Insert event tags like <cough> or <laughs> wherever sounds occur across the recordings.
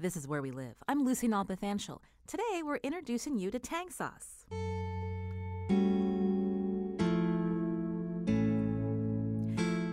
This is Where We Live. I'm Lucy Nalpathanchil. Today, we're introducing you to Tang Sauce.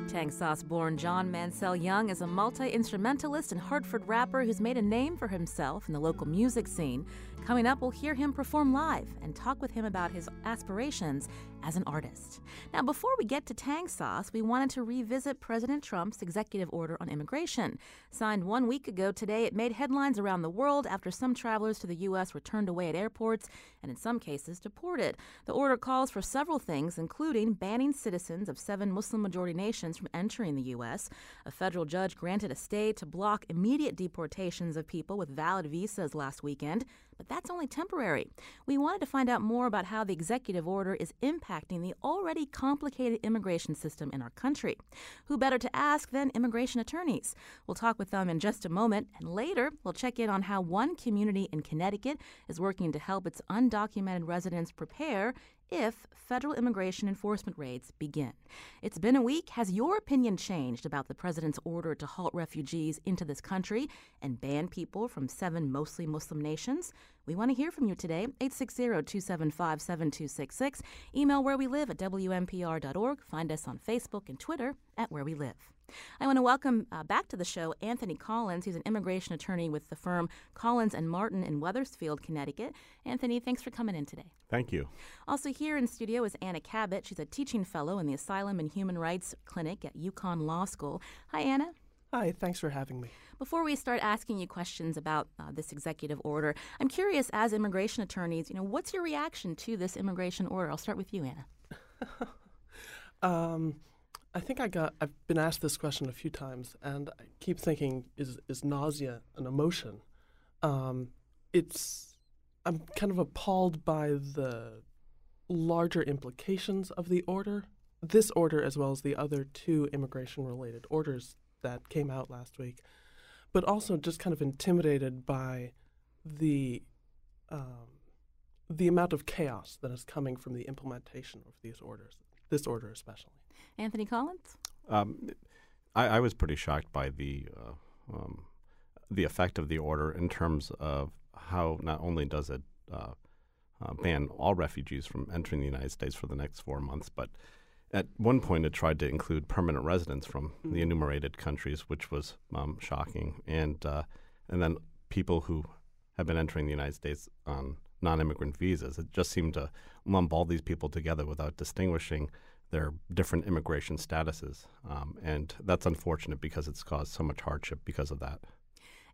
Tang Sauce born John Mansell Young is a multi instrumentalist and Hartford rapper who's made a name for himself in the local music scene. Coming up, we'll hear him perform live and talk with him about his aspirations as an artist. Now, before we get to Tang Sauce, we wanted to revisit President Trump's executive order on immigration. Signed one week ago today, it made headlines around the world after some travelers to the U.S. were turned away at airports and, in some cases, deported. The order calls for several things, including banning citizens of seven Muslim majority nations from entering the U.S. A federal judge granted a stay to block immediate deportations of people with valid visas last weekend. But that's only temporary. We wanted to find out more about how the executive order is impacting the already complicated immigration system in our country. Who better to ask than immigration attorneys? We'll talk with them in just a moment, and later we'll check in on how one community in Connecticut is working to help its undocumented residents prepare if federal immigration enforcement raids begin. It's been a week. Has your opinion changed about the president's order to halt refugees into this country and ban people from seven mostly Muslim nations? We want to hear from you today. 860-275-7266. Email where we live at WNPR.org. Find us on Facebook and Twitter at where we live. I want to welcome uh, back to the show Anthony Collins. He's an immigration attorney with the firm Collins and Martin in Wethersfield, Connecticut. Anthony, thanks for coming in today. Thank you. Also here in studio is Anna Cabot. She's a teaching fellow in the Asylum and Human Rights Clinic at UConn Law School. Hi, Anna. Hi, thanks for having me. Before we start asking you questions about uh, this executive order, I'm curious, as immigration attorneys, you know, what's your reaction to this immigration order? I'll start with you, Anna. <laughs> um, I think I got. I've been asked this question a few times, and I keep thinking: is is nausea an emotion? Um, it's. I'm kind of appalled by the larger implications of the order. This order, as well as the other two immigration-related orders that came out last week, but also just kind of intimidated by the um, the amount of chaos that is coming from the implementation of these orders. This order, especially. Anthony Collins? Um, I, I, was pretty shocked by the uh, um, the effect of the order in terms of how not only does it uh, uh, ban all refugees from entering the United States for the next four months, but at one point it tried to include permanent residents from mm-hmm. the enumerated countries, which was um, shocking, and uh, and then people who have been entering the United States on non-immigrant visas. It just seemed to lump all these people together without distinguishing their different immigration statuses. Um, and that's unfortunate because it's caused so much hardship because of that.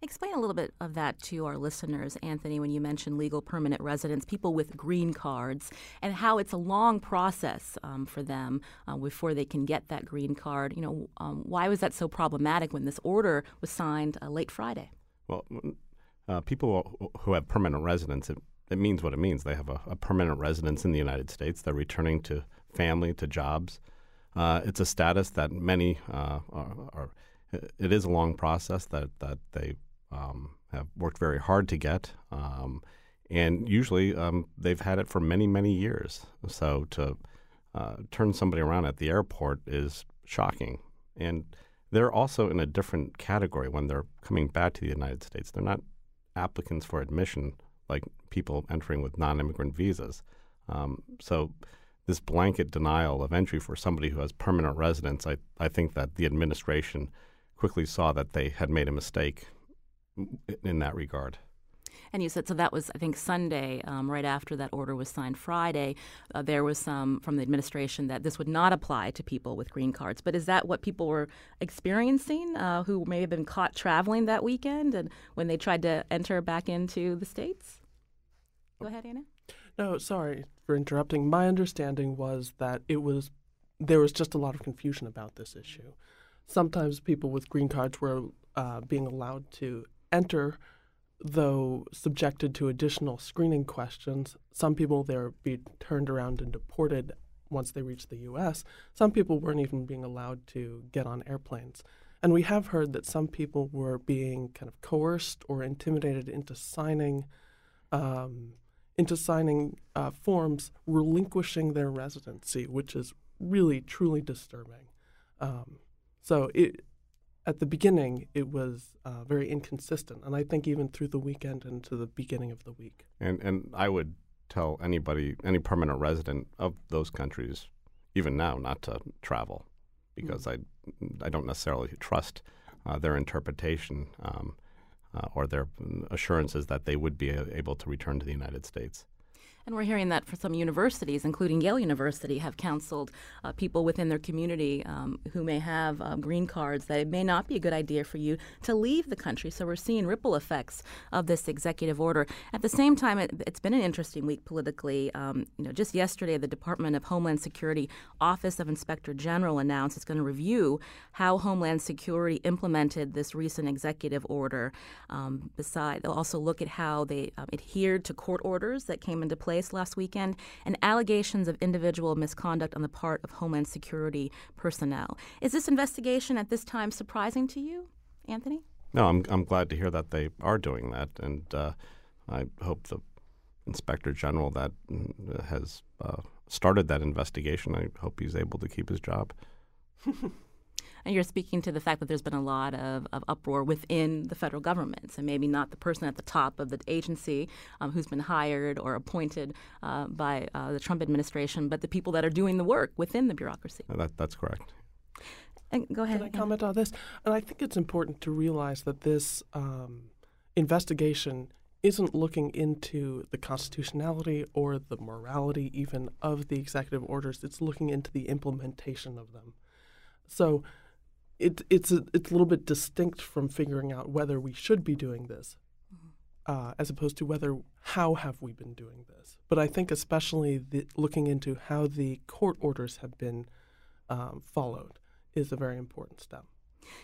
Explain a little bit of that to our listeners, Anthony, when you mentioned legal permanent residents, people with green cards, and how it's a long process um, for them uh, before they can get that green card. You know, um, why was that so problematic when this order was signed uh, late Friday? Well, uh, people who have permanent residence, it, it, means what it means. They have a, a permanent residence in the United States. They're returning to family to jobs. Uh, it's a status that many uh, are, are, It is a long process that that they um, have worked very hard to get, um, and usually um, they've had it for many many years. So to uh, turn somebody around at the airport is shocking, and they're also in a different category when they're coming back to the United States. They're not applicants for admission like people entering with non-immigrant visas. Um, so this blanket denial of entry for somebody who has permanent residence, I, I think that the administration quickly saw that they had made a mistake in that regard. And you said so that was I think Sunday, um, right after that order was signed. Friday, uh, there was some from the administration that this would not apply to people with green cards. But is that what people were experiencing uh, who may have been caught traveling that weekend and when they tried to enter back into the states? Go ahead, Anna. No, sorry for interrupting. My understanding was that it was there was just a lot of confusion about this issue. Sometimes people with green cards were uh, being allowed to enter though subjected to additional screening questions. Some people there be turned around and deported once they reached the U.S. Some people weren't even being allowed to get on airplanes. And we have heard that some people were being kind of coerced or intimidated into signing um, into signing uh, forms relinquishing their residency, which is really truly disturbing. Um, so it, at the beginning, it was uh, very inconsistent, and I think even through the weekend and to the beginning of the week. And and I would tell anybody, any permanent resident of those countries, even now, not to travel, because mm-hmm. I I don't necessarily trust uh, their interpretation um, Uh, or their assurances that they would be able to return to the United States. And we're hearing that for some universities, including Yale University, have counseled uh, people within their community um, who may have uh, green cards that it may not be a good idea for you to leave the country. So we're seeing ripple effects of this executive order. At the same time, it, has been an interesting week politically. Um, you know, just yesterday, the Department of Homeland Security Office of Inspector General announced it's going to review how Homeland Security implemented this recent executive order. Um, beside, they'll also look at how they um, adhered to court orders that came into place place last weekend and allegations of individual misconduct on the part of Homeland Security personnel. Is this investigation at this time surprising to you, Anthony? No, I'm, I'm glad to hear that they are doing that. And uh, I hope the inspector general that mm, has uh, started that investigation, I hope he's able to keep his job. <laughs> And you're speaking to the fact that there's been a lot of, of uproar within the federal government. So maybe not the person at the top of the agency um, who's been hired or appointed uh, by uh, the Trump administration, but the people that are doing the work within the bureaucracy. That, that's correct. And go ahead. Can I comment on this? And I think it's important to realize that this um, investigation isn't looking into the constitutionality or the morality even of the executive orders. It's looking into the implementation of them. So it, it's a, it's a little bit distinct from figuring out whether we should be doing this, mm-hmm. uh, as opposed to whether how have we been doing this. But I think especially the, looking into how the court orders have been um, followed is a very important step.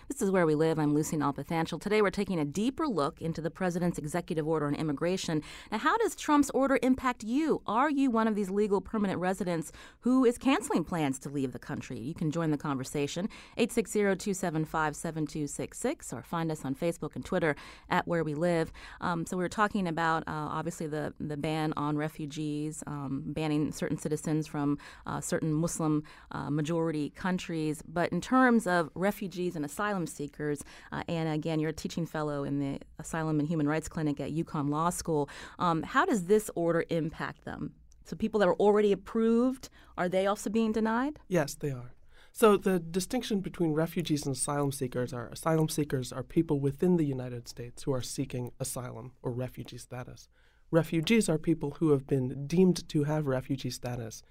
This is Where We Live. I'm Lucy Nalpathanchil. Today we're taking a deeper look into the president's executive order on immigration. Now, how does Trump's order impact you? Are you one of these legal permanent residents who is canceling plans to leave the country? You can join the conversation, 860-275-7266, or find us on Facebook and Twitter at Where We Live. Um, so we are talking about, uh, obviously, the, the ban on refugees, um, banning certain citizens from uh, certain Muslim uh, majority countries. But in terms of refugees and asylum seekers. Uh, and again, you're a teaching fellow in the Asylum and Human Rights Clinic at UConn Law School. Um, how does this order impact them? So, people that are already approved, are they also being denied? Yes, they are. So, the distinction between refugees and asylum seekers are asylum seekers are people within the United States who are seeking asylum or refugee status. Refugees are people who have been deemed to have refugee status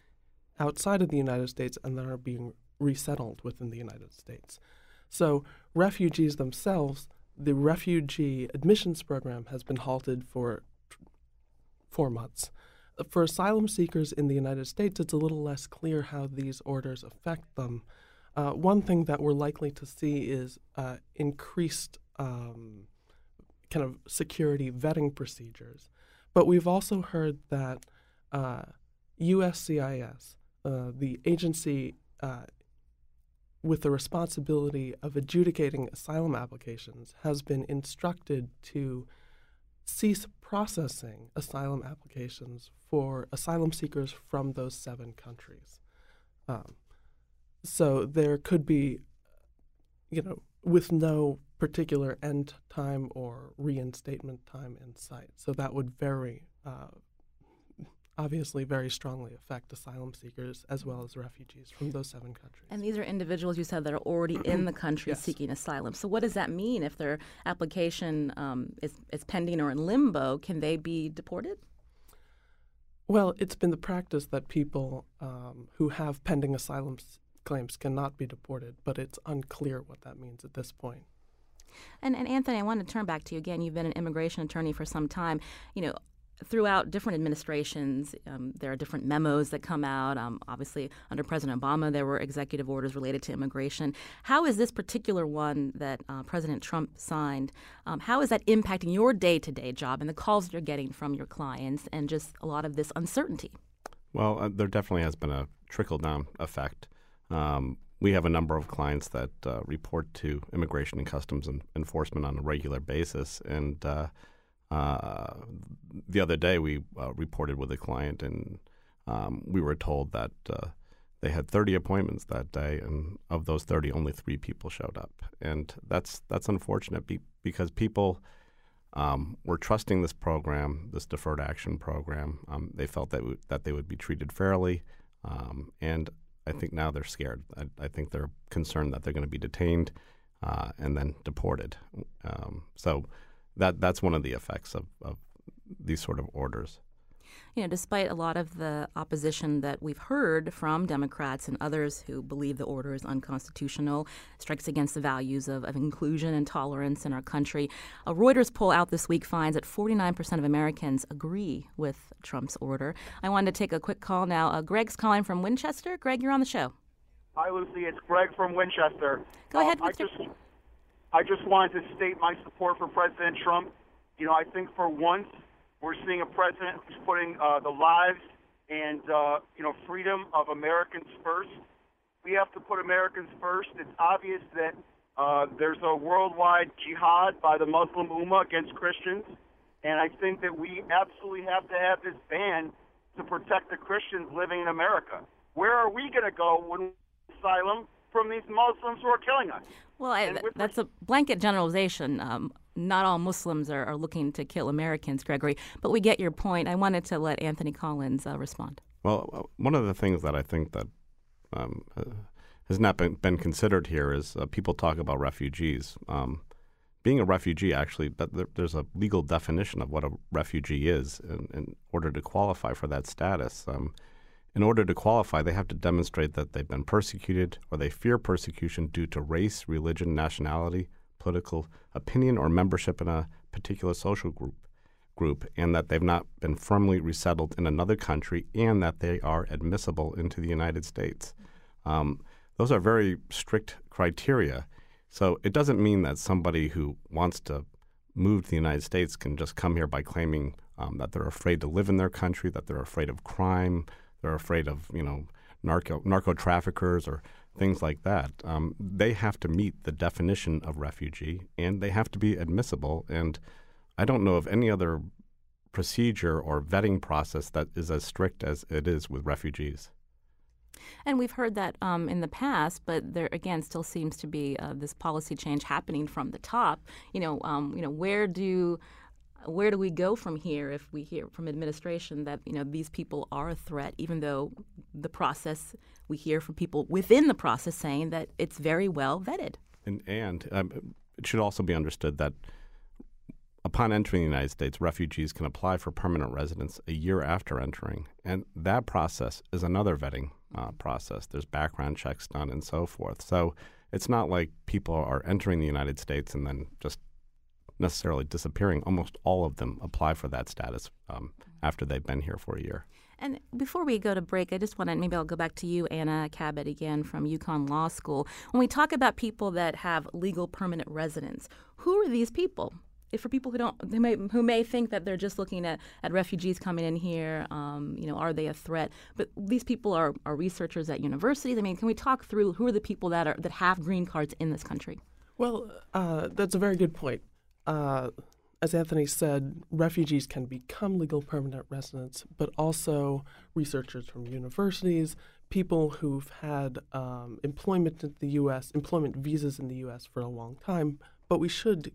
outside of the United States and that are being resettled within the United States. So, refugees themselves, the refugee admissions program has been halted for four months. For asylum seekers in the United States, it's a little less clear how these orders affect them. Uh, one thing that we're likely to see is uh, increased um, kind of security vetting procedures. But we've also heard that uh, USCIS, uh, the agency uh, with the responsibility of adjudicating asylum applications, has been instructed to cease processing asylum applications for asylum seekers from those seven countries. Um, so there could be, you know, with no particular end time or reinstatement time in sight. So that would vary uh, obviously very strongly affect asylum seekers as well as refugees from those seven countries. And these are individuals you said that are already <clears throat> in the country yes. seeking asylum. So what does that mean if their application um, is, is pending or in limbo? Can they be deported? Well, it's been the practice that people um, who have pending asylum claims cannot be deported, but it's unclear what that means at this point. And, and Anthony, I want to turn back to you again. You've been an immigration attorney for some time. You know, throughout different administrations, um, there are different memos that come out. Um, obviously, under President Obama, there were executive orders related to immigration. How is this particular one that uh, President Trump signed? Um, how is that impacting your day to day job and the calls you're getting from your clients and just a lot of this uncertainty? Well, uh, there definitely has been a trickle down effect. Um, we have a number of clients that uh, report to Immigration and Customs Enforcement on a regular basis, and uh, the other day, we uh, reported with a client, and um, we were told that uh, they had 30 appointments that day, and of those 30, only three people showed up, and that's that's unfortunate be- because people um, were trusting this program, this deferred action program. Um, they felt that w- that they would be treated fairly, um, and I think now they're scared. I, I think they're concerned that they're going to be detained uh, and then deported. Um, so that that's one of the effects of, of these sort of orders. You know, despite a lot of the opposition that we've heard from Democrats and others who believe the order is unconstitutional, strikes against the values of, of inclusion and tolerance in our country, a Reuters poll out this week finds that 49% of Americans agree with Trump's order. I wanted to take a quick call now. Uh, Greg's calling from Winchester. Greg, you're on the show. Hi, Lucy. It's Greg from Winchester. Go ahead. Um, I just I just wanted to state my support for President Trump. You know, I think for once we're seeing a president who's putting uh, the lives and uh, you know freedom of Americans first. We have to put Americans first. It's obvious that uh, there's a worldwide jihad by the Muslim Ummah against Christians, and I think that we absolutely have to have this ban to protect the Christians living in America. Where are we going to go when asylum from these Muslims who are killing us? Well, I, that's a blanket generalization. Um, not all Muslims are, are, looking to kill Americans, Gregory, but we get your point. I wanted to let Anthony Collins uh, respond. Well, uh, one of the things that I think that um, uh, has not been, been, considered here is uh, people talk about refugees. Um, being a refugee, actually, but there, there's a legal definition of what a refugee is in, in order to qualify for that status. Um, in order to qualify, they have to demonstrate that they've been persecuted or they fear persecution due to race, religion, nationality, political opinion, or membership in a particular social group, group, and that they've not been firmly resettled in another country, and that they are admissible into the United States. Um, those are very strict criteria. So it doesn't mean that somebody who wants to move to the United States can just come here by claiming um, that they're afraid to live in their country, that they're afraid of crime, they're afraid of you know narco narco traffickers or things like that. Um, they have to meet the definition of refugee, and they have to be admissible. And I don't know of any other procedure or vetting process that is as strict as it is with refugees. And we've heard that um, in the past, but there again still seems to be uh, this policy change happening from the top. You know, um, you know, where do where do we go from here if we hear from administration that you know these people are a threat, even though the process we hear from people within the process saying that it's very well vetted. And, and um, it should also be understood that upon entering the United States, refugees can apply for permanent residence a year after entering, and that process is another vetting uh, process. There's background checks done and so forth. So it's not like people are entering the United States and then just necessarily disappearing. Almost all of them apply for that status um, after they've been here for a year. And before we go to break, I just want to maybe I'll go back to you, Anna Cabot, again from UConn Law School. When we talk about people that have legal permanent residence, who are these people? If for people who don't, who may, who may think that they're just looking at, at refugees coming in here, um, you know, are they a threat? But these people are, are researchers at universities. I mean, can we talk through who are the people that are that have green cards in this country? Well, uh, that's a very good point uh, as Anthony said, refugees can become legal permanent residents, but also researchers from universities, people who've had um, employment in the U.S., employment visas in the U.S. for a long time. But we should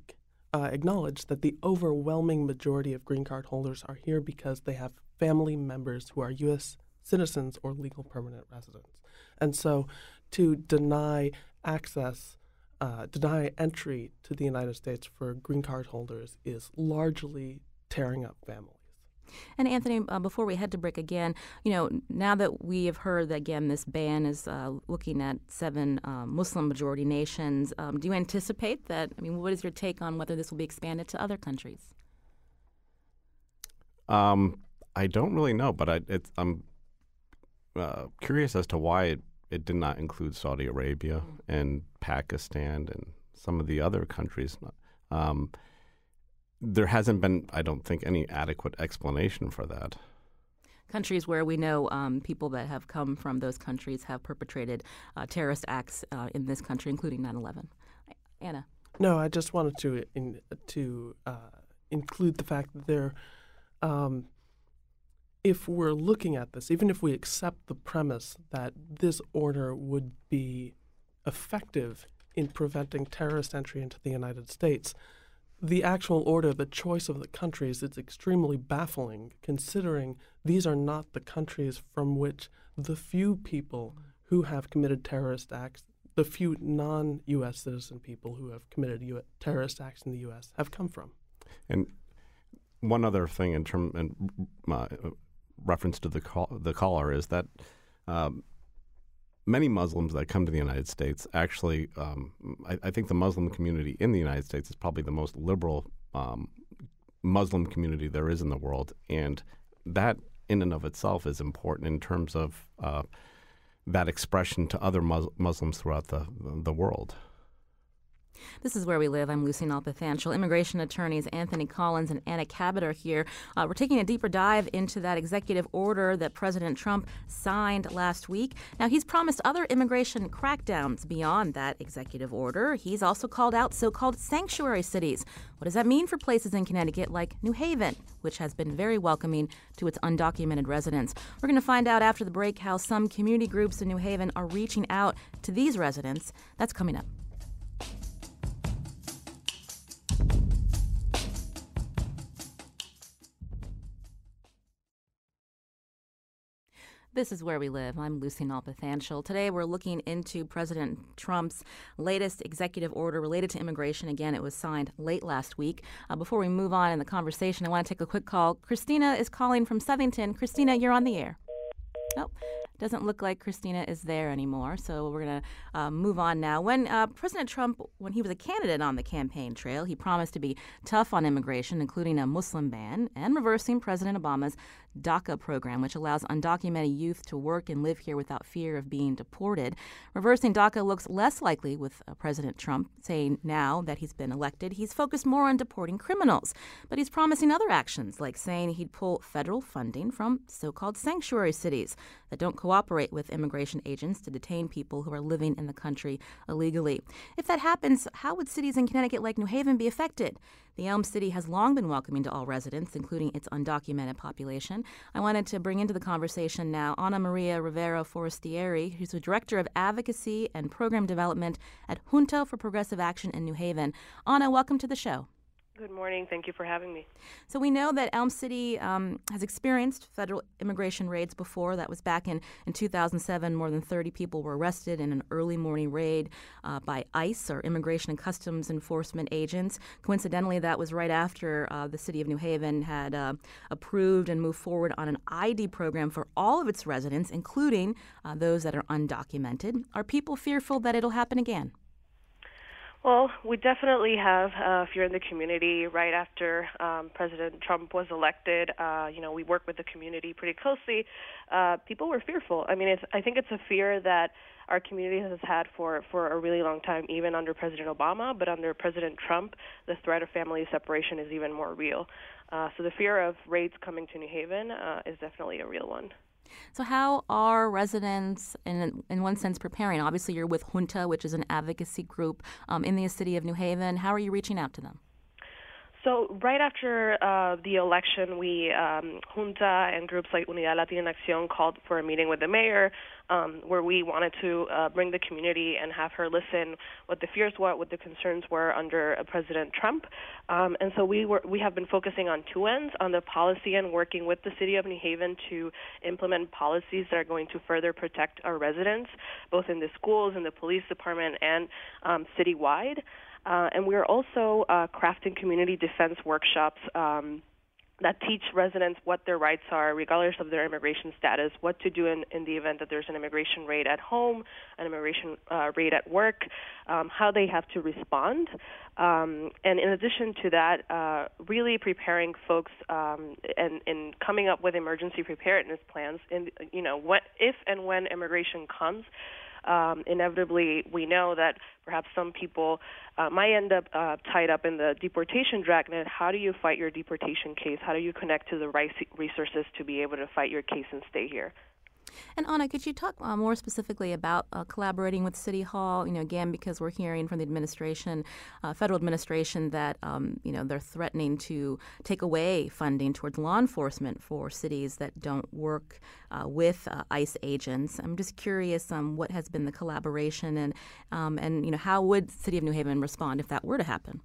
uh, acknowledge that the overwhelming majority of green card holders are here because they have family members who are U.S. citizens or legal permanent residents. And so to deny access uh, deny entry to the United States for green card holders is largely tearing up families. And Anthony, uh, before we head to break again, you know, now that we have heard that again this ban is uh, looking at seven uh, Muslim majority nations, um, do you anticipate that? I mean, what is your take on whether this will be expanded to other countries? Um, I don't really know, but I, it's, I'm uh, curious as to why it, it did not include Saudi Arabia and Pakistan and some of the other countries. Um, there hasn't been, I don't think, any adequate explanation for that. Countries where we know um, people that have come from those countries have perpetrated uh, terrorist acts uh, in this country, including 9 11. Anna. No, I just wanted to in, to uh, include the fact that there, um, if we're looking at this, even if we accept the premise that this order would be effective in preventing terrorist entry into the United States, the actual order, the choice of the countries, it's extremely baffling considering these are not the countries from which the few people who have committed terrorist acts, the few non US citizen people who have committed terrorist acts in the US have come from. And one other thing in term in uh, reference to the call, the caller is that um, many Muslims that come to the United States actually, um, I, I, think the Muslim community in the United States is probably the most liberal um, Muslim community there is in the world, and that in and of itself is important in terms of uh, that expression to other Mus- Muslims throughout the the world. This is where we live. I'm Lucy Nalpathanchil. Immigration attorneys Anthony Collins and Anna Cabot are here. Uh, we're taking a deeper dive into that executive order that President Trump signed last week. Now, he's promised other immigration crackdowns beyond that executive order. He's also called out so called sanctuary cities. What does that mean for places in Connecticut like New Haven, which has been very welcoming to its undocumented residents? We're going to find out after the break how some community groups in New Haven are reaching out to these residents. That's coming up. This is Where We Live. I'm Lucy Nalpathanchil. Today we're looking into President Trump's latest executive order related to immigration. Again, it was signed late last week. Uh, before we move on in the conversation, I want to take a quick call. Christina is calling from Southington. Christina, you're on the air. Oh, doesn't look like Christina is there anymore. So we're going to uh, move on now. When uh, President Trump, when he was a candidate on the campaign trail, he promised to be tough on immigration, including a Muslim ban and reversing President Obama's DACA program, which allows undocumented youth to work and live here without fear of being deported. Reversing DACA looks less likely with uh, President Trump saying now that he's been elected, he's focused more on deporting criminals. But he's promising other actions, like saying he'd pull federal funding from so called sanctuary cities that don't cooperate with immigration agents to detain people who are living in the country illegally. If that happens, how would cities in Connecticut like New Haven be affected? The Elm City has long been welcoming to all residents, including its undocumented population. I wanted to bring into the conversation now Ana Maria Rivera Forestieri, who's the Director of Advocacy and Program Development at Junta for Progressive Action in New Haven. Ana, welcome to the show. Good morning. Thank you for having me. So, we know that Elm City um, has experienced federal immigration raids before. That was back in, in 2007. More than 30 people were arrested in an early morning raid uh, by ICE, or Immigration and Customs Enforcement agents. Coincidentally, that was right after uh, the city of New Haven had uh, approved and moved forward on an ID program for all of its residents, including uh, those that are undocumented. Are people fearful that it'll happen again? Well, we definitely have uh, fear in the community. Right after um, President Trump was elected, uh, you know, we work with the community pretty closely. Uh, people were fearful. I mean, it's, I think it's a fear that our community has had for for a really long time, even under President Obama. But under President Trump, the threat of family separation is even more real. Uh, so the fear of raids coming to New Haven uh, is definitely a real one. So, how are residents, in, in one sense, preparing? Obviously, you're with Junta, which is an advocacy group um, in the city of New Haven. How are you reaching out to them? So right after uh, the election, we um, Junta and groups like Unidad Latina en Acción called for a meeting with the mayor, um, where we wanted to uh, bring the community and have her listen what the fears were, what the concerns were under uh, President Trump. Um, and so we were we have been focusing on two ends: on the policy and working with the city of New Haven to implement policies that are going to further protect our residents, both in the schools, in the police department, and um, citywide. Uh, and we are also uh, crafting community defense workshops. Um, that teach residents what their rights are, regardless of their immigration status, what to do in, in the event that there's an immigration raid at home, an immigration uh, raid at work, um, how they have to respond. Um, and in addition to that, uh, really preparing folks um, and, and coming up with emergency preparedness plans. In you know, what if and when immigration comes, um, inevitably we know that perhaps some people uh, might end up uh, tied up in the deportation dragnet. How do you fight your deportation case? How do you connect to the right resources to be able to fight your case and stay here? And Anna, could you talk uh, more specifically about uh, collaborating with City Hall? You know, again, because we're hearing from the administration, uh, federal administration, that um, you know they're threatening to take away funding towards law enforcement for cities that don't work uh, with uh, ICE agents. I'm just curious um, what has been the collaboration and um, and you know how would City of New Haven respond if that were to happen?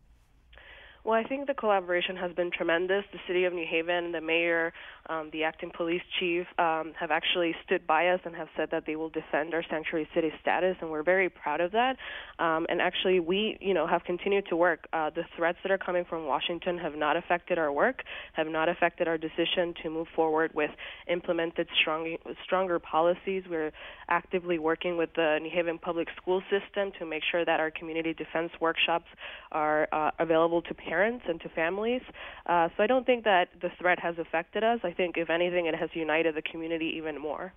Well, I think the collaboration has been tremendous. The city of New Haven, the mayor, um, the acting police chief um, have actually stood by us and have said that they will defend our sanctuary city status, and we're very proud of that. Um, and actually, we, you know, have continued to work. Uh, the threats that are coming from Washington have not affected our work, have not affected our decision to move forward with implemented strong, stronger policies. We're actively working with the New Haven public school system to make sure that our community defense workshops are uh, available to parents parents and to families. Uh, so I don't think that the threat has affected us. I think, if anything, it has united the community even more.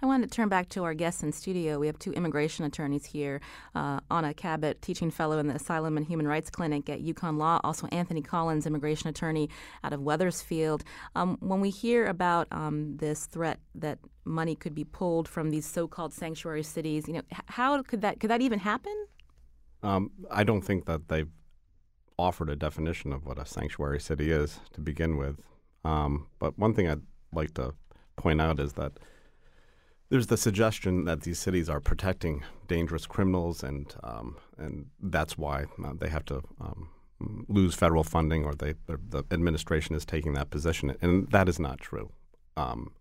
I want to turn back to our guests in studio. We have two immigration attorneys here uh, Anna Cabot, teaching fellow in the Asylum and Human Rights Clinic at UConn Law, also Anthony Collins, immigration attorney out of Wethersfield. Um, when we hear about um, this threat that money could be pulled from these so called sanctuary cities, you know, how could that, could that even happen? Um, I don't think that they've offered a definition of what a sanctuary city is to begin with. Um, but one thing I'd like to point out is that there's the suggestion that these cities are protecting dangerous criminals, and um, and that's why uh, they have to um, lose federal funding, or they the administration is taking that position, and that is not true. Um,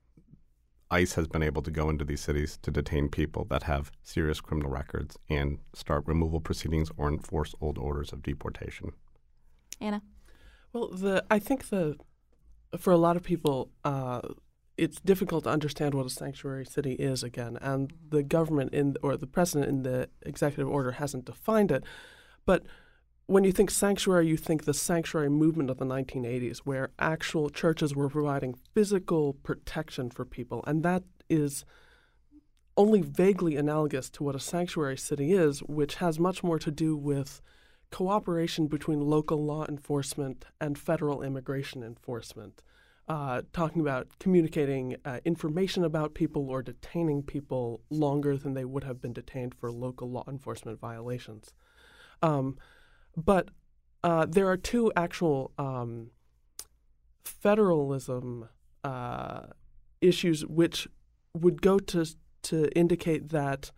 ICE has been able to go into these cities to detain people that have serious criminal records and start removal proceedings or enforce old orders of deportation. Anna? Well, the I think the for a lot of people, uh, it's difficult to understand what a sanctuary city is again, and the government in or the president in the executive order hasn't defined it. But when you think sanctuary, you think the sanctuary movement of the 1980s, where actual churches were providing physical protection for people, and that is only vaguely analogous to what a sanctuary city is, which has much more to do with cooperation between local law enforcement and federal immigration enforcement, uh, talking about communicating uh, information about people or detaining people longer than they would have been detained for local law enforcement violations. Um, but uh, there are two actual um, federalism uh, issues which would go to to indicate that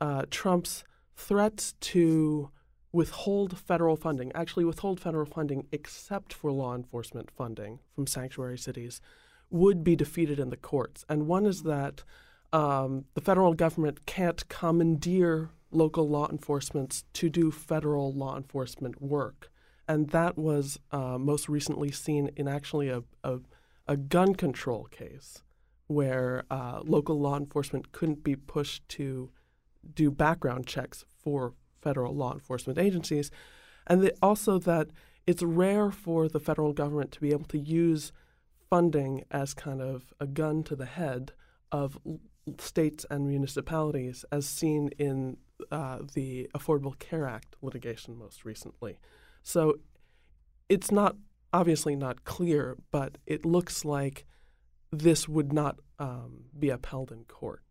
uh, Trump's threats to withhold federal funding, actually withhold federal funding except for law enforcement funding from sanctuary cities, would be defeated in the courts. And one is that um, the federal government can't commandeer local law enforcement to do federal law enforcement work. And that was uh, most recently seen in actually a, a, a gun control case where uh, local law enforcement couldn't be pushed to do background checks for federal law enforcement agencies, and the, also that it's rare for the federal government to be able to use funding as kind of a gun to the head of states and municipalities, as seen in uh, the Affordable Care Act litigation most recently. So it's not obviously not clear, but it looks like this would not um, be upheld in court.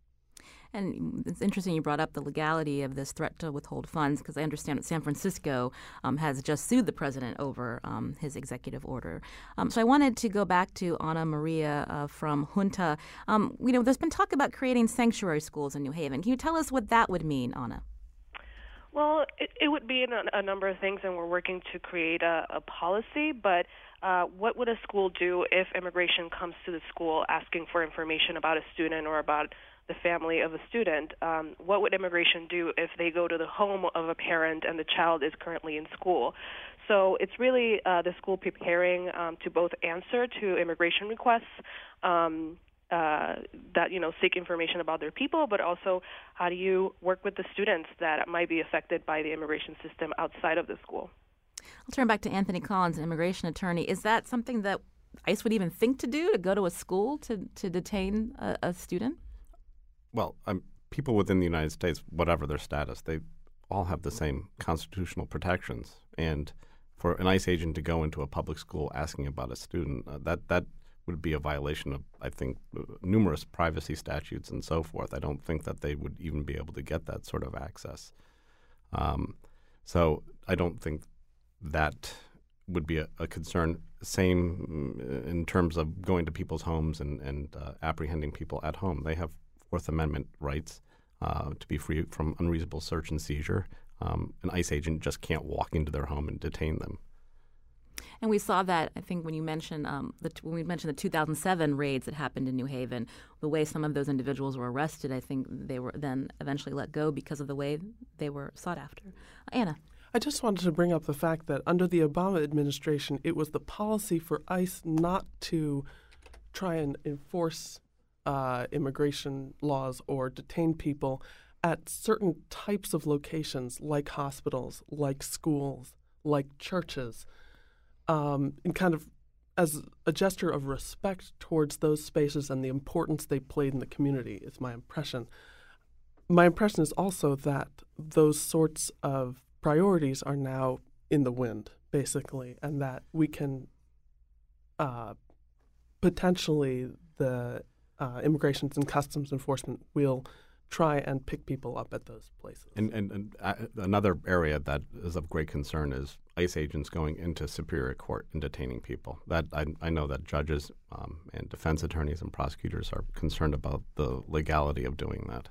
And it's interesting you brought up the legality of this threat to withhold funds because I understand that San Francisco um, has just sued the president over um, his executive order. Um, so I wanted to go back to Ana Maria uh, from Junta. Um, you know, there's been talk about creating sanctuary schools in New Haven. Can you tell us what that would mean, Ana? Well, it, it would be a, a number of things, and we're working to create a, a policy. But uh, what would a school do if immigration comes to the school asking for information about a student or about the family of a student. Um, what would immigration do if they go to the home of a parent and the child is currently in school? So it's really uh, the school preparing um, to both answer to immigration requests. Um, uh, that you know seek information about their people, but also how do you work with the students that might be affected by the immigration system outside of the school? I'll turn back to Anthony Collins, an immigration attorney. Is that something that ICE would even think to do to go to a school to to detain a, a student? Well, um, people within the United States, whatever their status, they all have the same constitutional protections. And for an ICE agent to go into a public school asking about a student, uh, that that would be a violation of, I think, uh, numerous privacy statutes and so forth. I don't think that they would even be able to get that sort of access. Um, so I don't think that would be a, a, concern. Same mm, in terms of going to people's homes and, and uh, apprehending people at home. They have Fourth Amendment rights uh, to be free from unreasonable search and seizure. Um, an ICE agent just can't walk into their home and detain them. And we saw that I think when you mentioned um, the, when we mentioned the 2007 raids that happened in New Haven, the way some of those individuals were arrested, I think they were then eventually let go because of the way they were sought after. Anna. I just wanted to bring up the fact that under the Obama administration, it was the policy for ICE not to try and enforce uh, immigration laws or detain people at certain types of locations, like hospitals, like schools, like churches um, and kind of as a gesture of respect towards those spaces and the importance they played in the community, is my impression. My impression is also that those sorts of priorities are now in the wind, basically, and that we can uh, potentially the uh, Immigrations and Customs Enforcement will try and pick people up at those places. And, and, and uh, another area that is of great concern is ICE agents going into Superior Court and detaining people. That I, I know that judges um, and defense attorneys and prosecutors are concerned about the legality of doing that.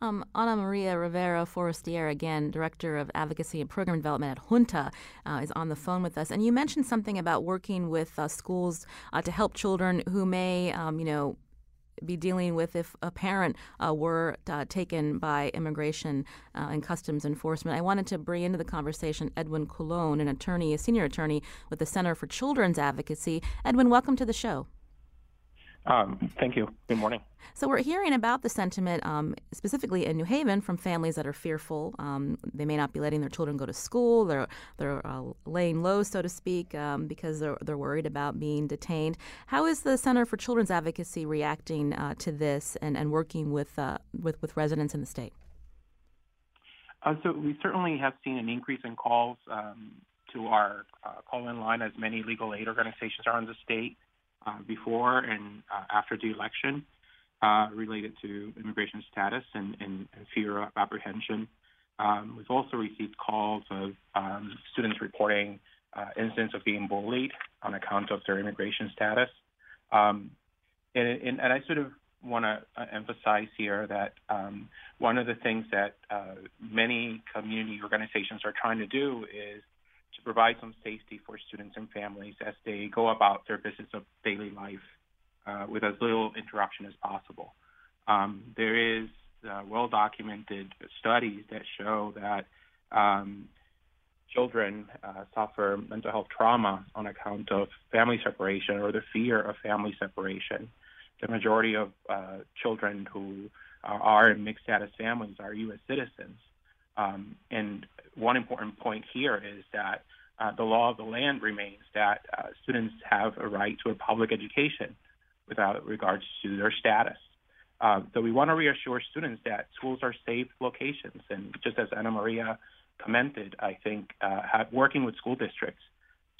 Um, Ana Maria Rivera Forestier, again, Director of Advocacy and Program Development at Junta, uh, is on the phone with us. And you mentioned something about working with uh, schools uh, to help children who may, um, you know, be dealing with if a parent uh, were uh, taken by immigration uh, and customs enforcement. I wanted to bring into the conversation Edwin Colon, an attorney, a senior attorney with the Center for Children's Advocacy. Edwin, welcome to the show. Um, thank you. Good morning. So we're hearing about the sentiment, um, specifically in New Haven, from families that are fearful. Um, they may not be letting their children go to school. They're they're uh, laying low, so to speak, um, because they're they're worried about being detained. How is the Center for Children's Advocacy reacting uh, to this and, and working with uh, with with residents in the state? Uh, so we certainly have seen an increase in calls um, to our uh, call-in line, as many legal aid organizations are in the state. Uh, before and uh, after the election uh, related to immigration status and, and, and fear of apprehension. Um, we've also received calls of um, students reporting incidents of being bullied on account of their immigration status. Um, and, and, and, I sort of want to emphasize here that um, one of the things that uh, many community organizations are trying to do is to provide some safety for students and families as they go about their business of daily life uh, with as little interruption as possible. Um, there is uh, well-documented studies that show that um, children uh, suffer mental health trauma on account of family separation or the fear of family separation. The majority of uh, children who are in mixed status families are U.S. citizens. Um, and one important point here is that uh, the law of the land remains that uh, students have a right to a public education without regards to their status. Uh, so we want to reassure students that schools are safe locations. And just as Ana Maria commented, I think uh, working with school districts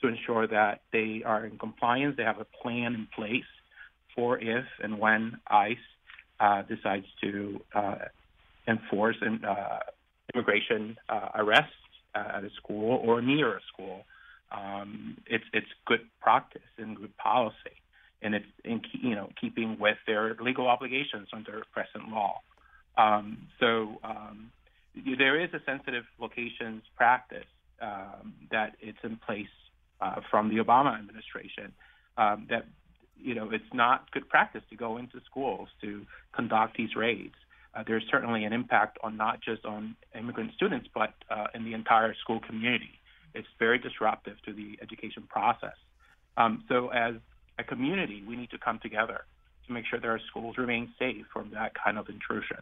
to ensure that they are in compliance, they have a plan in place for if and when ICE uh, decides to uh, enforce an, immigration arrests at a school or near a school. Um, it's it's good practice and good policy, and it's in you know keeping with their legal obligations under present law. Um, so um, there is a sensitive locations practice um, that it's in place uh, from the Obama administration um, that you know it's not good practice to go into schools to conduct these raids uh, there's certainly an impact on not just on immigrant students, but uh, in the entire school community. it's very disruptive to the education process. Um, so, as a community, we need to come together to make sure that our schools remain safe from that kind of intrusion.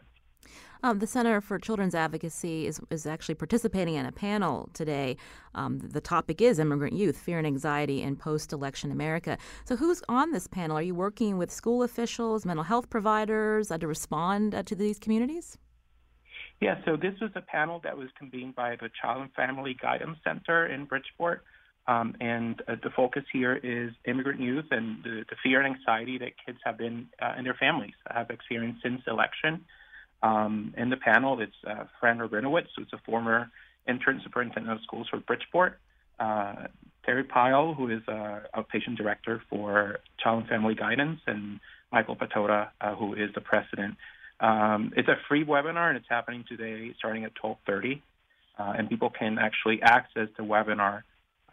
Um, the Center for Children's Advocacy is, is actually participating in a panel today. Um, the topic is immigrant youth, fear and anxiety in post election America. So, who's on this panel? Are you working with school officials, mental health providers uh, to respond uh, to these communities? Yeah, so this was a panel that was convened by the Child and Family Guidance Center in Bridgeport. Um, and uh, the focus here is immigrant youth and the, the fear and anxiety that kids have been uh, and their families have experienced since election. Um, in the panel, it's uh, Fran Rabinowitz, who's a former intern superintendent of schools for Bridgeport, uh, Terry Pyle, who is a outpatient director for Child and Family Guidance, and Michael Patoda, uh, who is the president um, it's a free webinar and it's happening today starting at 12:30, uh, and people can actually access the webinar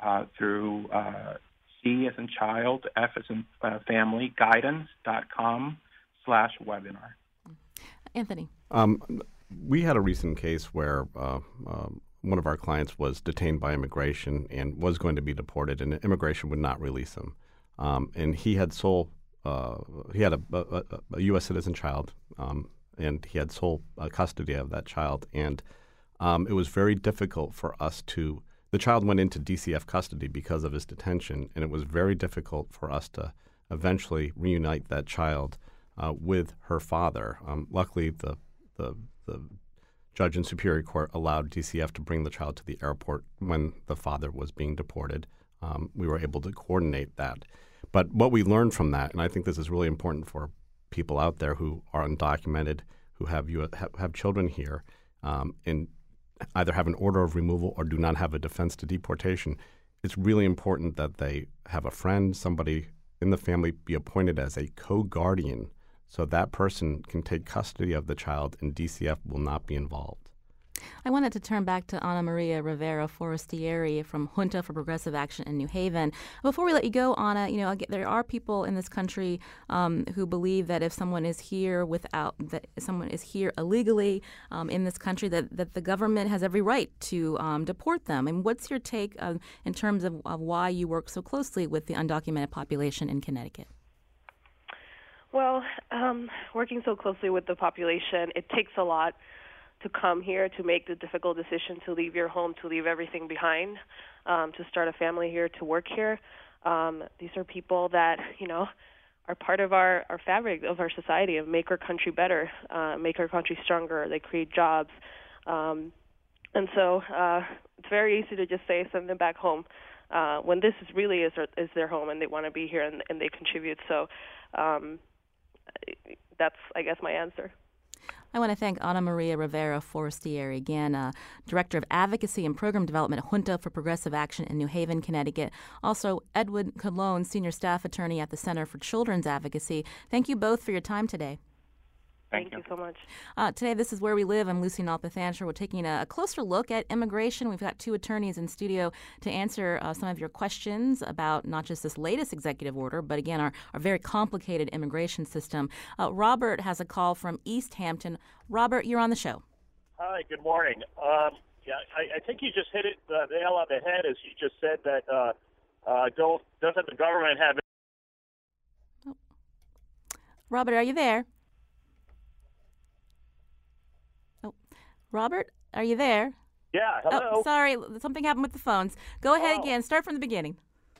uh, through uh, C as in child, F as in uh, family, guidance.com slash webinar. Anthony. Um, we had a recent case where uh, um, one of our clients was detained by immigration and was going to be deported, and immigration would not release him. Um, and he had sole uh, he had a, a, a, U.S. citizen child um, and he had sole uh, custody of that child. And um, it was very difficult for us to. The child went into DCF custody because of his detention, and it was very difficult for us to eventually reunite that child uh, with her father. Luckily, the, the the judge in Superior Court allowed DCF to bring the child to the airport when the father was being deported. Um, we were able to coordinate that. But what we learned from that, and I think this is really important for people out there who are undocumented, who have you have, have children here, um, and either have an order of removal or do not have a defense to deportation. It's really important that they have a friend, somebody in the family, be appointed as a co-guardian, so that person can take custody of the child, and DCF will not be involved. I wanted to turn back to Ana Maria Rivera Forestieri from Junta for Progressive Action in New Haven. Before we let you go, Ana, you know there are people in this country um, who believe that if someone is here without that someone is here illegally um, in this country, that, that the government has every right to um, deport them. And what's your take uh, in terms of, of why you work so closely with the undocumented population in Connecticut? Well, um, working so closely with the population, it takes a lot to come here to make the difficult decision to leave your home, to leave everything behind, um, to start a family here, to work here. Um, these are people that you know are part of our our fabric of our society and make our country better, uh, make our country stronger. They create jobs, um, and so uh, it's very easy to just say send them back home. Uh, when this is really is their, is their home and they want to be here and, and they contribute. So um, that's, I guess, my answer. I want to thank Ana Maria Rivera Forestieri, again, uh, Director of Advocacy and Program Development at Junta for Progressive Action in New Haven, Connecticut. Also, Edwin Colon, Senior Staff Attorney at the Center for Children's Advocacy. Thank you both for your time today. Thank, Thank you. you. so much. Uh, today, this is Where We Live. I'm Lucy Nalpathanchil. We're taking a, a, closer look at immigration. We've got two attorneys in studio to answer uh, some of your questions about not just this latest executive order, but again, our, our very complicated immigration system. Uh, Robert has a call from East Hampton. Robert, you're on the show. Hi, good morning. Um, yeah, I, I, think you just hit it the nail on the head as you just said that uh, uh, don't doesn't the government have. Oh. Robert, are you there? Robert, are you there? Yeah, hello. Oh, sorry, something happened with the phones. Go ahead oh. again. Start from the beginning.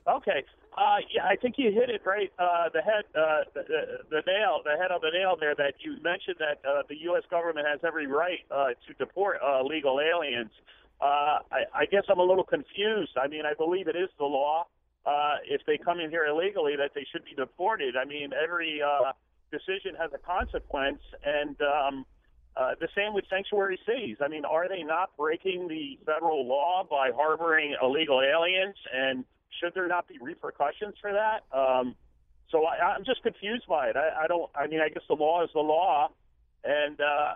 Okay. Uh, yeah, I think you hit it right. Uh, the head, uh, the, the, nail, the head of the nail there. That you mentioned that uh, the U.S. government has every right uh, to deport uh, illegal aliens. Uh, I, I guess I'm a little confused. I mean, I believe it is the law. Uh, if they come in here illegally, that they should be deported. I mean, every uh, decision has a consequence, and um, uh, the with sanctuary cities. I mean, are they not breaking the federal law by harboring illegal aliens? And should there not be repercussions for that? Um, so I, I'm just confused by it. I, I don't. I mean, I guess the law is the law, and uh,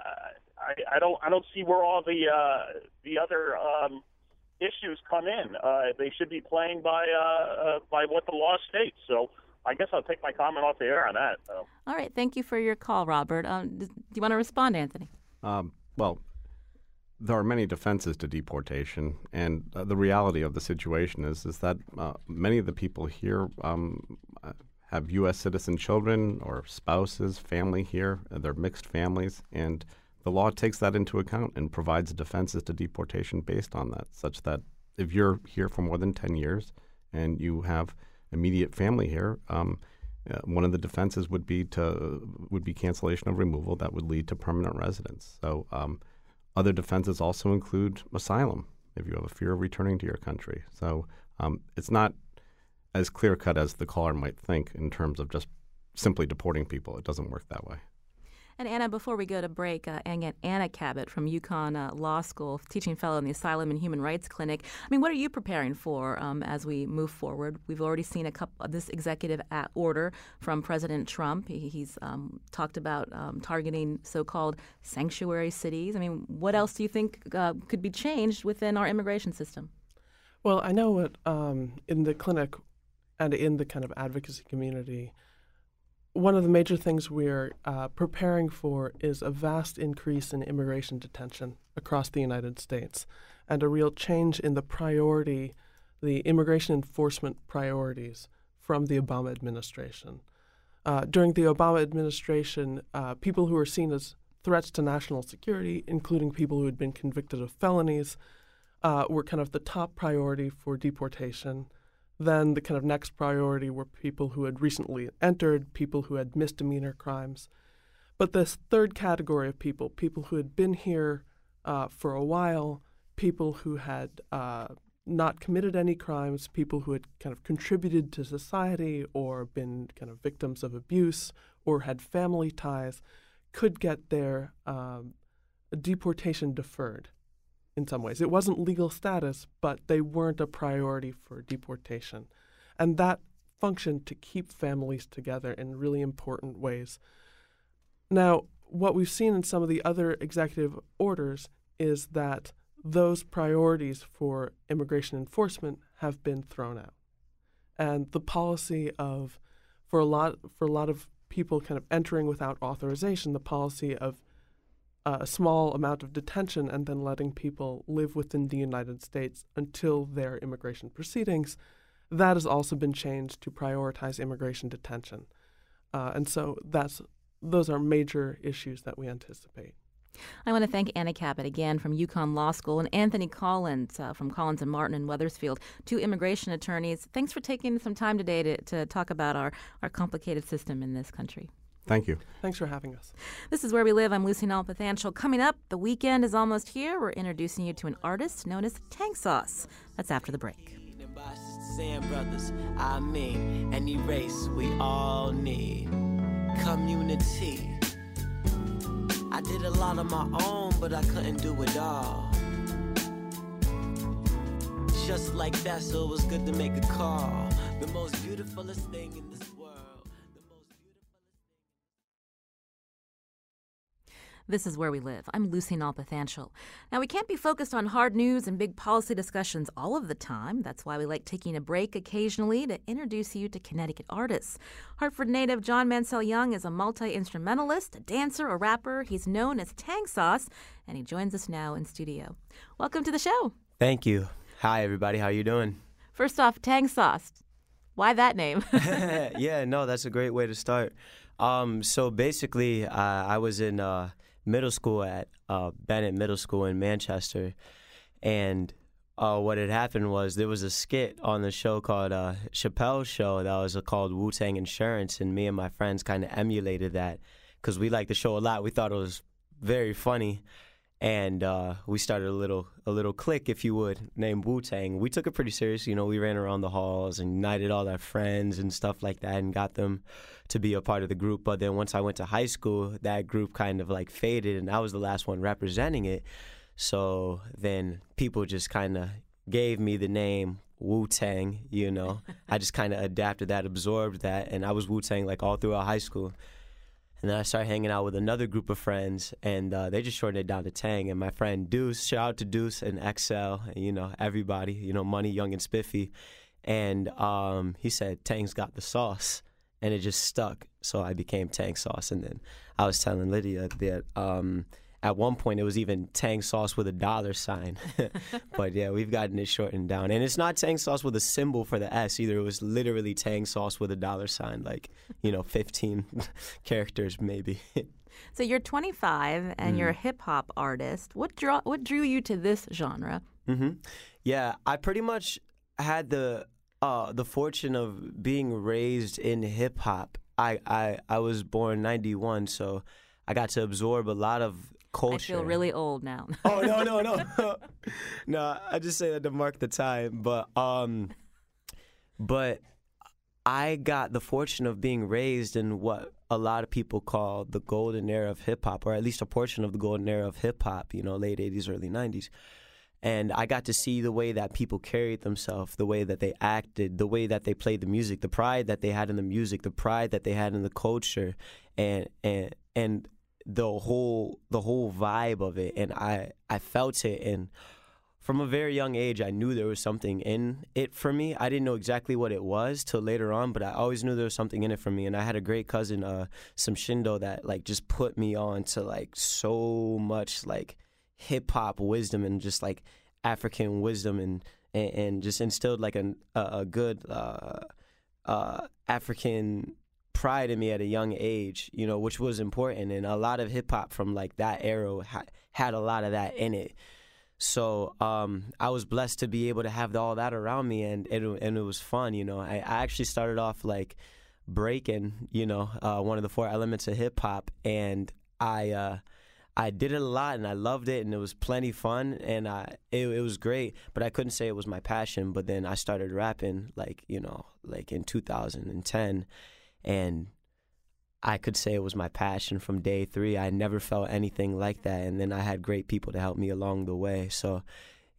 I, I don't. I don't see where all the uh, the other um, issues come in. Uh, they should be playing by uh, uh, by what the law states. So I guess I'll take my comment off the air on that. So. All right. Thank you for your call, Robert. Um, do you want to respond, Anthony? Um, well, there are many defenses to deportation, and uh, the reality of the situation is is that uh, many of the people here um, uh, have U.S. citizen children or spouses, family here. They're mixed families, and the law takes that into account and provides defenses to deportation based on that, such that if you're here for more than 10 years and you have immediate family here, um, uh, one of the defenses would be to would be cancellation of removal that would lead to permanent residence. So um, other defenses also include asylum if you have a fear of returning to your country. So um, it's not as clear cut as the caller might think in terms of just simply deporting people. It doesn't work that way. And Anna, before we go to break, uh, Anna Cabot from UConn uh, Law School, teaching fellow in the Asylum and Human Rights Clinic. I mean, what are you preparing for um, as we move forward? We've already seen a couple this executive order from President Trump. He, he's um, talked about um, targeting so-called sanctuary cities. I mean, what else do you think uh, could be changed within our immigration system? Well, I know what um, in the clinic and in the kind of advocacy community one of the major things we're uh, preparing for is a vast increase in immigration detention across the United States and a real change in the priority, the immigration enforcement priorities from the Obama administration. Uh, during the Obama administration, uh, people who were seen as threats to national security, including people who had been convicted of felonies, uh, were kind of the top priority for deportation. Then the kind of next priority were people who had recently entered, people who had misdemeanor crimes. But this third category of people, people who had been here uh, for a while, people who had uh, not committed any crimes, people who had kind of contributed to society or been kind of victims of abuse or had family ties, could get their um, deportation deferred in some ways. It wasn't legal status, but they weren't a priority for deportation. And that functioned to keep families together in really important ways. Now, what we've seen in some of the other executive orders is that those priorities for immigration enforcement have been thrown out. And the policy of for a lot for a lot of people kind of entering without authorization, the policy of a small amount of detention and then letting people live within the United States until their immigration proceedings, that has also been changed to prioritize immigration detention. Uh, and so that's those are major issues that we anticipate. I want to thank Anna Cabot again from UConn Law School and Anthony Collins uh, from Collins and Martin in Wethersfield, two immigration attorneys. Thanks for taking some time today to, to talk about our, our complicated system in this country. Thank you. Thanks for having us. This is Where We Live. I'm Lucy Nalpathanchil. Coming up, the weekend is almost here. We're introducing you to an artist known as Tang Sauce. That's after the break. Sam brothers, I mean, any race we all need community. I did a lot on my own, but I couldn't do it all. Just like that, so it was good to make a call. The most beautifulest thing in this This is Where We Live. I'm Lucy Nalpathanchil. Now, we can't be focused on hard news and big policy discussions all of the time. That's why we like taking a break occasionally to introduce you to Connecticut artists. Hartford native John Mansell Young is a multi instrumentalist, a dancer, a rapper. He's known as Tang Sauce, and he joins us now in studio. Welcome to the show. Thank you. Hi, everybody. How are you doing? First off, Tang Sauce. Why that name? <laughs> <laughs> yeah, no, that's a great way to start. Um, so basically, uh, I was in uh, middle school at uh, Bennett Middle School in Manchester, and uh, what had happened was there was a skit on the show called uh, Chappelle's Show that was called Wu Tang Insurance, and me and my friends kind of emulated that because we liked the show a lot. We thought it was very funny, and uh, we started a little a little clique, if you would, named Wu Tang. We took it pretty serious. You know, we ran around the halls and united all our friends and stuff like that, and got them to be a part of the group. But then once I went to high school, that group kind of like faded, and I was the last one representing it. So then people just kind of gave me the name Wu Tang. You know, <laughs> I just kind of adapted that, absorbed that, and I was Wu Tang like all throughout high school. And then I started hanging out with another group of friends, and uh, they just shortened it down to Tang. And my friend Deuce, shout out to Deuce and XL, and, you know, everybody, you know, Money, Young, and Spiffy. And um, he said, Tang's got the sauce. And it just stuck. So I became Tang Sauce. And then I was telling Lydia that um, at one point it was even Tang sauce with a dollar sign. <laughs> but yeah, we've gotten it shortened down. And it's not Tang sauce with a symbol for the S either. It was literally Tang sauce with a dollar sign, like, you know, 15 <laughs> characters maybe. <laughs> so you're 25 and mm. you're a mm. hip hop artist. What draw what drew you to this genre? Mm-hmm. Yeah, I pretty much had the uh, the fortune of being raised in hip hop. I, I I was born '91, so I got to absorb a lot of culture. I feel really old now. <laughs> oh no no no <laughs> <laughs> no! I just say that to mark the time, but um, but I got the fortune of being raised in what a lot of people call the golden era of hip hop, or at least a portion of the golden era of hip hop. You know, late '80s, early '90s and I got to see the way that people carried themselves, the way that they acted, the way that they played the music, the pride that they had in the music, the pride that they had in the culture, and and and the whole the whole vibe of it. And I I felt it, and from a very young age, I knew there was something in it for me. I didn't know exactly what it was till later on, but I always knew there was something in it for me. And I had a great cousin, uh, some Shindo, that like just put me on to like so much like hip hop wisdom and just like African wisdom and and, and just instilled like a a, good uh, uh, African pride in me at a young age, you know, which was important. And a lot of hip hop from like that era ha- had a lot of that in it. So um, I was blessed to be able to have all that around me, and it, and it was fun. You know, I, I actually started off like breaking, you know, uh, one of the four elements of hip hop, and I uh, I did it a lot and I loved it and it was plenty fun and I it, it was great, but I couldn't say it was my passion. But then I started rapping like you know like in 2010, and I could say it was my passion from day three. I never felt anything like that, and then I had great people to help me along the way. So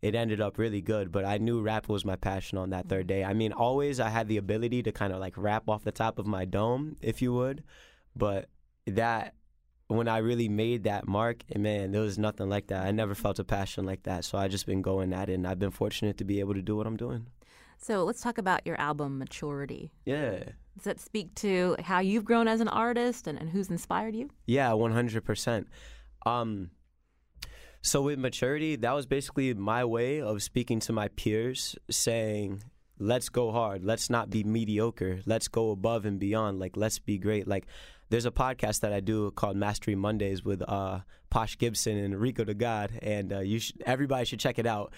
it ended up really good. But I knew rap was my passion on that third mm-hmm. day. I mean, always I had the ability to kind of like rap off the top of my dome, if you would, but that when I really made that mark, man, there was nothing like that. I never felt a passion like that. So I just been going at it, and I've been fortunate to be able to do what I'm doing. So let's talk about your album Maturity. Yeah. Does that speak to how you've grown as an artist and, and who's inspired you? Yeah, 100%. Um, so with Maturity, that was basically my way of speaking to my peers, saying, let's go hard. Let's not be mediocre. Let's go above and beyond. Like, let's be great. Like, there's a podcast that I do called Mastery Mondays with uh, Posh Gibson and Rico the God, and uh, you should, everybody should check it out.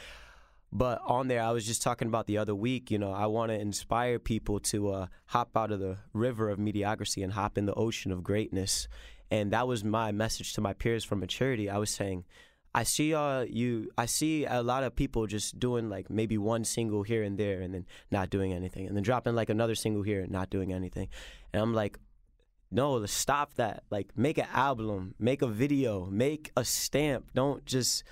But on there, I was just talking about the other week. You know, I want to inspire people to uh, hop out of the river of mediocrity and hop in the ocean of greatness. And that was my message to my peers from maturity. I was saying, I see uh you I see a lot of people just doing like maybe one single here and there and then not doing anything and then dropping like another single here and not doing anything. And I'm like, no, stop that. Like, make an album, make a video, make a stamp. Don't just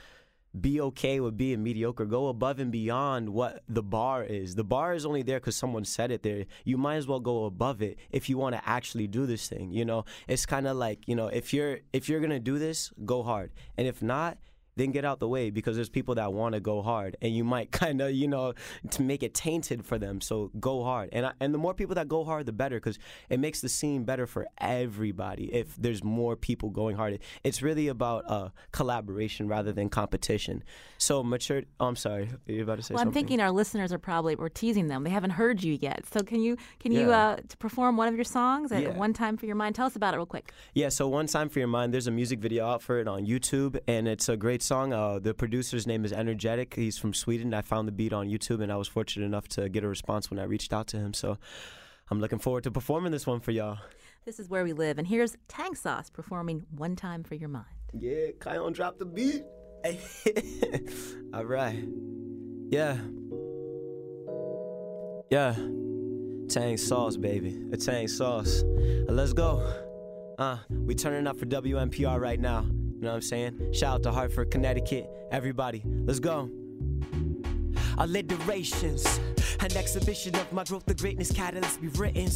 be okay with being mediocre. Go above and beyond what the bar is. The bar is only there because someone said it there. You might as well go above it if you want to actually do this thing. You know, it's kind of like you know, if you're if you're gonna do this, go hard, and if not, then get out the way because there's people that want to go hard and you might <laughs> kind of you know to make it tainted for them so go hard. And I, and the more people that go hard the better because it makes the scene better for everybody if there's more people going hard. It's really about uh, collaboration rather than competition. So mature oh, i'm sorry you about to say well something? i'm thinking our listeners are probably we're teasing them. They haven't heard you yet. So can you can you uh, perform one of your songs at yeah. one time for your mind? Tell us about it real quick. Yeah so one time for your mind there's a music video out for it on youtube and it's a great song. Uh, the producer's name is Energetic. He's from Sweden. I found the beat on YouTube, and I was fortunate enough to get a response when I reached out to him. So I'm looking forward to performing this one for y'all. This is where we live, and here's Tang Sauce performing "One Time for Your Mind." Yeah, Kion drop the beat. <laughs> All right. Yeah. Yeah. Tang sauce, baby. A Tang sauce. Uh, let's go. Uh, we turning up for WNPR right now. You know what I'm saying? Shout out to Hartford, Connecticut. Everybody, let's go. Alliterations, an exhibition of my growth, the greatness catalyst be written.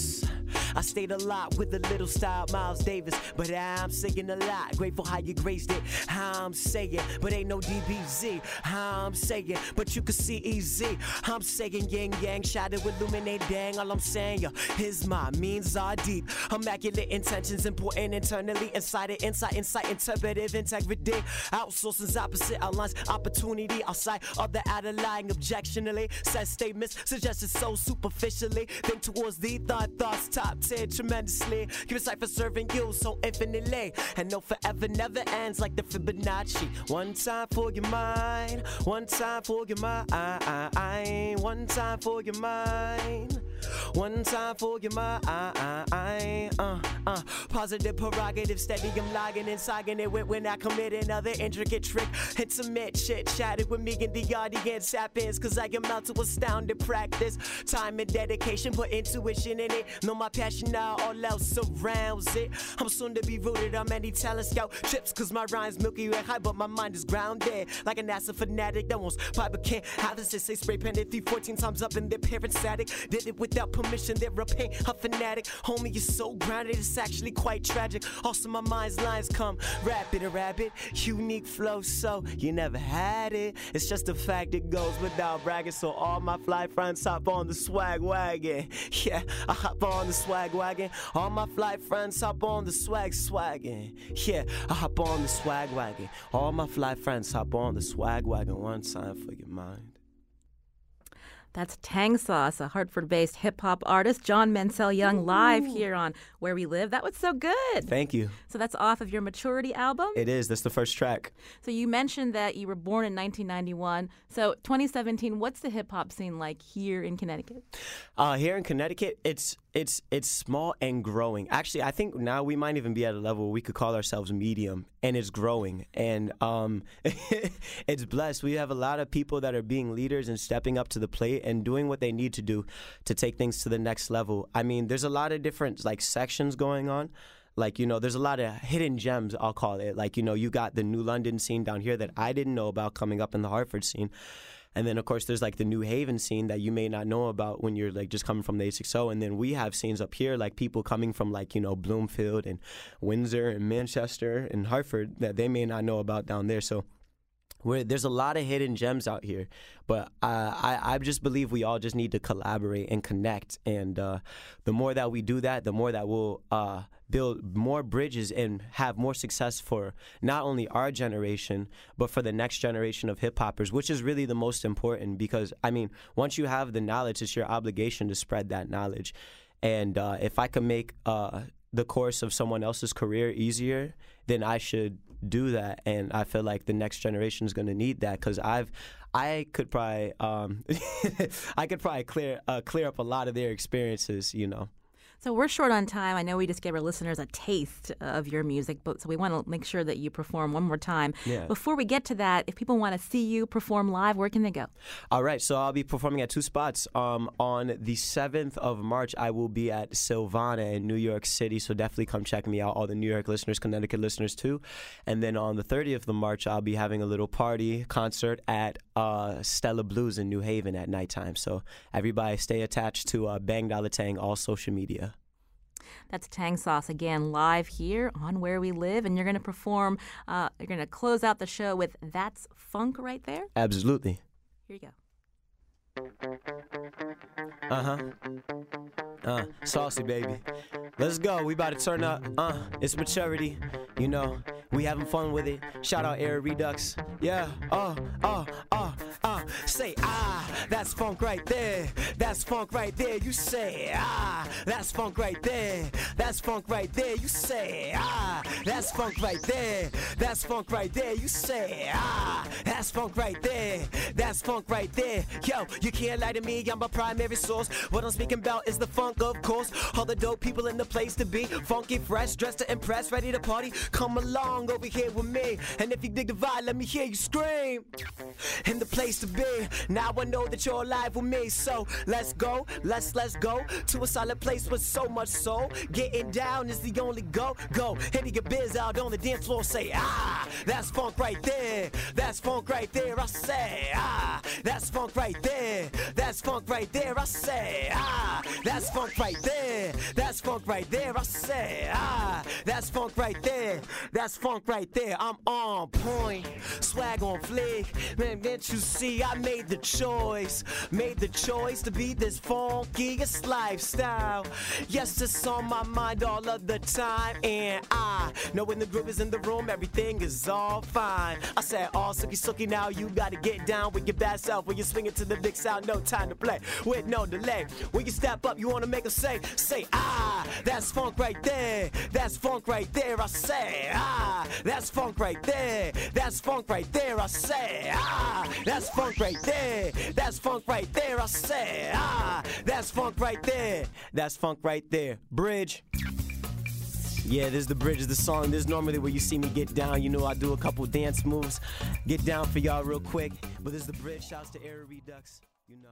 I stayed a lot with a little style, Miles Davis. But I'm saying a lot. Grateful how you graced it. I'm saying, but ain't no DBZ. I'm saying, but you can see easy. I'm saying yin yang, shadow illuminate dang. All I'm saying, yo, his my means are deep. Immaculate intentions, important internally, inside it, insight, insight, interpretive integrity. Outsourcing opposite outlines, opportunity outside of the outer lying objectionally. Says statements suggested so superficially. Think towards the thought, thoughts top 10 tremendously. Give a sight for serving you so infinitely. And no forever never ends like the Fibonacci. One time for your mind, one time for your mind, one time for your mind. One time for your mind, uh, uh, positive prerogative, steady. I'm logging and sogging it with when I commit another intricate trick. Intimate shit, chatted with me and the audience happens, cause I am out to astounding practice. Time and dedication, put intuition in it. Know my passion now, all else surrounds it. I'm soon to be rooted on many talent scout trips, cause my rhymes milky way high, but my mind is grounded. Like a NASA fanatic that wants but can't have this. Say spray painted 314 times up in their parents' static. Did it without permission, they're a pain, a fanatic. Homie, you're so grounded, it's actually quite tragic. Also, my mind's lines come rapid, a rabbit, unique flow, so you never had it. It's just a fact it goes without bragging. So all my fly friends hop on the swag wagon. <laughs> Yeah, I hop on the swag wagon. All my fly friends hop on the swag swaggin'. Yeah, I hop on the swag wagon. All my fly friends hop on the swag wagon. One time for your mind. That's Tang Sauce, a Hartford based hip hop artist. John Mansell Young Ooh. live here on Where We Live. That was so good. Thank you. So that's off of your Maturity album? It is. That's the first track. So you mentioned that you were born in 1991. So 2017, what's the hip hop scene like here in Connecticut? Uh, here in Connecticut, it's it's it's small and growing. Actually, I think now we might even be at a level we could call ourselves medium, and it's growing, and um, <laughs> it's blessed. We have a lot of people that are being leaders and stepping up to the plate and doing what they need to do to take things to the next level. I mean, there's a lot of different like sections going on like you know there's a lot of hidden gems i'll call it like you know you got the new london scene down here that i didn't know about coming up in the hartford scene and then of course there's like the New Haven scene that you may not know about when you're like just coming from the 860. And then we have scenes up here like people coming from like you know Bloomfield and Windsor and Manchester and Hartford that they may not know about down there. So there's a lot of hidden gems out here, but uh, I, I just believe we all just need to collaborate and connect. And uh, the more that we do that, the more that we'll uh, build more bridges and have more success for not only our generation, but for the next generation of hip hoppers, which is really the most important because, I mean, once you have the knowledge, it's your obligation to spread that knowledge. And uh, if I can make uh, the course of someone else's career easier, then I should do that. And I feel like the next generation is going to need that because I've I could probably um, <laughs> I could probably clear uh, clear up a lot of their experiences, you know. So we're short on time. I know we just gave our listeners a taste of your music, but so we want to make sure that you perform one more time. Yeah. Before we get to that, if people want to see you perform live, where can they go? All right. So I'll be performing at two spots. Um, on the 7th of March, I will be at Silvana in New York City. So definitely come check me out. All the New York listeners, Connecticut listeners too. And then on the 30th of March, I'll be having a little party concert at uh, Stella Blues in New Haven at nighttime. So everybody stay attached to uh, Bang Dollar Tang, all social media. That's Tang Sauce again, live here on Where We Live. And you're going to perform, uh, you're going to close out the show with That's Funk right there? Absolutely. Here you go. Uh huh. Uh, saucy baby. Let's go. We about to turn up. Uh, it's maturity. You know, we having fun with it. Shout out Air Redux. Yeah. Oh, oh, oh, oh. Say ah, that's funk right there. That's funk right there. You say ah, that's funk right there. That's funk right there. You say ah, that's funk right there. That's funk right there. You say ah, that's funk right there. That's funk right there. Yo, you can't lie to me. I'm a primary source. What I'm speaking about is the funk, of course. All the dope people in the place to be. Funky, fresh, dressed to impress, ready to party. Come along over here with me. And if you dig the vibe, let me hear you scream. In the place to be Now I know that you're alive with me. So let's go, let's let's go to a solid place with so much soul. Getting down is the only go. Go, hitting your biz out on the dance floor. Say ah, that's funk right there. That's funk right there. I say ah, that's funk right there. That's funk right there. I say ah, that's funk right there. That's funk right there. I say ah, that's funk right there. That's funk right there. I'm on point, swag on fleek. Man, can't you see? I made the choice, made the choice to be this funkiest lifestyle. Yes, it's on my mind all of the time, and I know when the groove is in the room, everything is all fine. I said, all sookie sookie, now you gotta get down with your bad self when you swing it to the big sound. No time to play with no delay. When you step up, you wanna make a say, say ah, that's funk right there, that's funk right there. I say ah, that's funk right there, that's funk right there. I say ah, that's funk right there, that's funk right there. I say ah, that's funk right there, that's funk right there. Bridge. Yeah, this is the bridge of the song. This is normally where you see me get down. You know, I do a couple dance moves. Get down for y'all real quick. But this is the bridge. Shouts to Air Redux. You know.